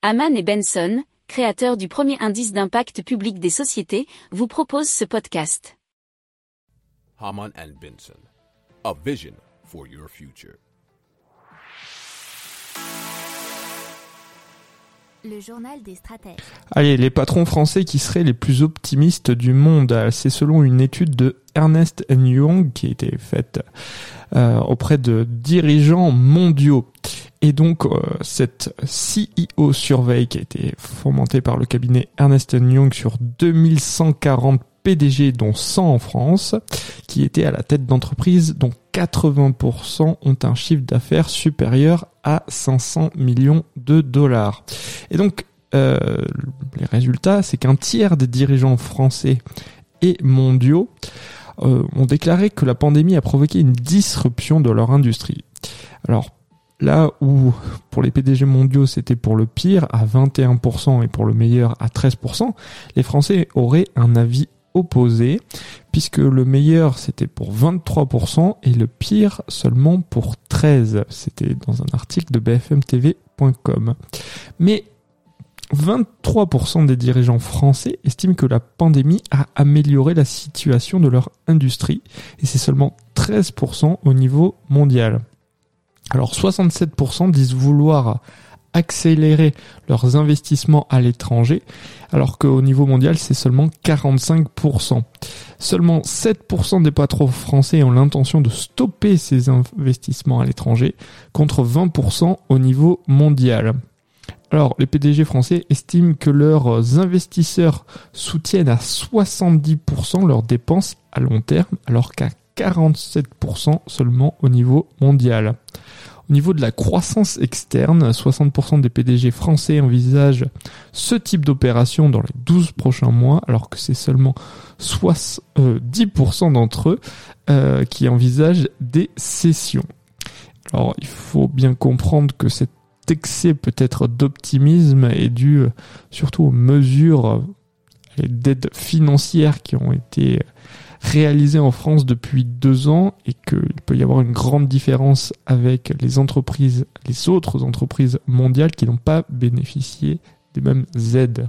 Haman et Benson, créateurs du premier indice d'impact public des sociétés, vous proposent ce podcast. Haman and Benson, a vision for your future. Le journal des stratèges. Allez, les patrons français qui seraient les plus optimistes du monde, c'est selon une étude de Ernest Young qui a été faite euh, auprès de dirigeants mondiaux. Et donc euh, cette CEO survey qui a été fomentée par le cabinet Ernest Young sur 2140 PDG dont 100 en France, qui étaient à la tête d'entreprises dont 80% ont un chiffre d'affaires supérieur à 500 millions de dollars. Et donc euh, les résultats, c'est qu'un tiers des dirigeants français et mondiaux euh, ont déclaré que la pandémie a provoqué une disruption de leur industrie. Alors Là où pour les PDG mondiaux c'était pour le pire à 21% et pour le meilleur à 13%, les Français auraient un avis opposé puisque le meilleur c'était pour 23% et le pire seulement pour 13%. C'était dans un article de bfmtv.com. Mais 23% des dirigeants français estiment que la pandémie a amélioré la situation de leur industrie et c'est seulement 13% au niveau mondial. Alors 67% disent vouloir accélérer leurs investissements à l'étranger, alors qu'au niveau mondial, c'est seulement 45%. Seulement 7% des patrons français ont l'intention de stopper ces investissements à l'étranger, contre 20% au niveau mondial. Alors, les PDG français estiment que leurs investisseurs soutiennent à 70% leurs dépenses à long terme, alors qu'à 47% seulement au niveau mondial. Au niveau de la croissance externe, 60% des PDG français envisagent ce type d'opération dans les 12 prochains mois, alors que c'est seulement 10% euh, d'entre eux euh, qui envisagent des cessions. Alors il faut bien comprendre que cet excès peut-être d'optimisme est dû euh, surtout aux mesures d'aide financière qui ont été réalisé en France depuis deux ans et qu'il peut y avoir une grande différence avec les entreprises, les autres entreprises mondiales qui n'ont pas bénéficié des mêmes aides.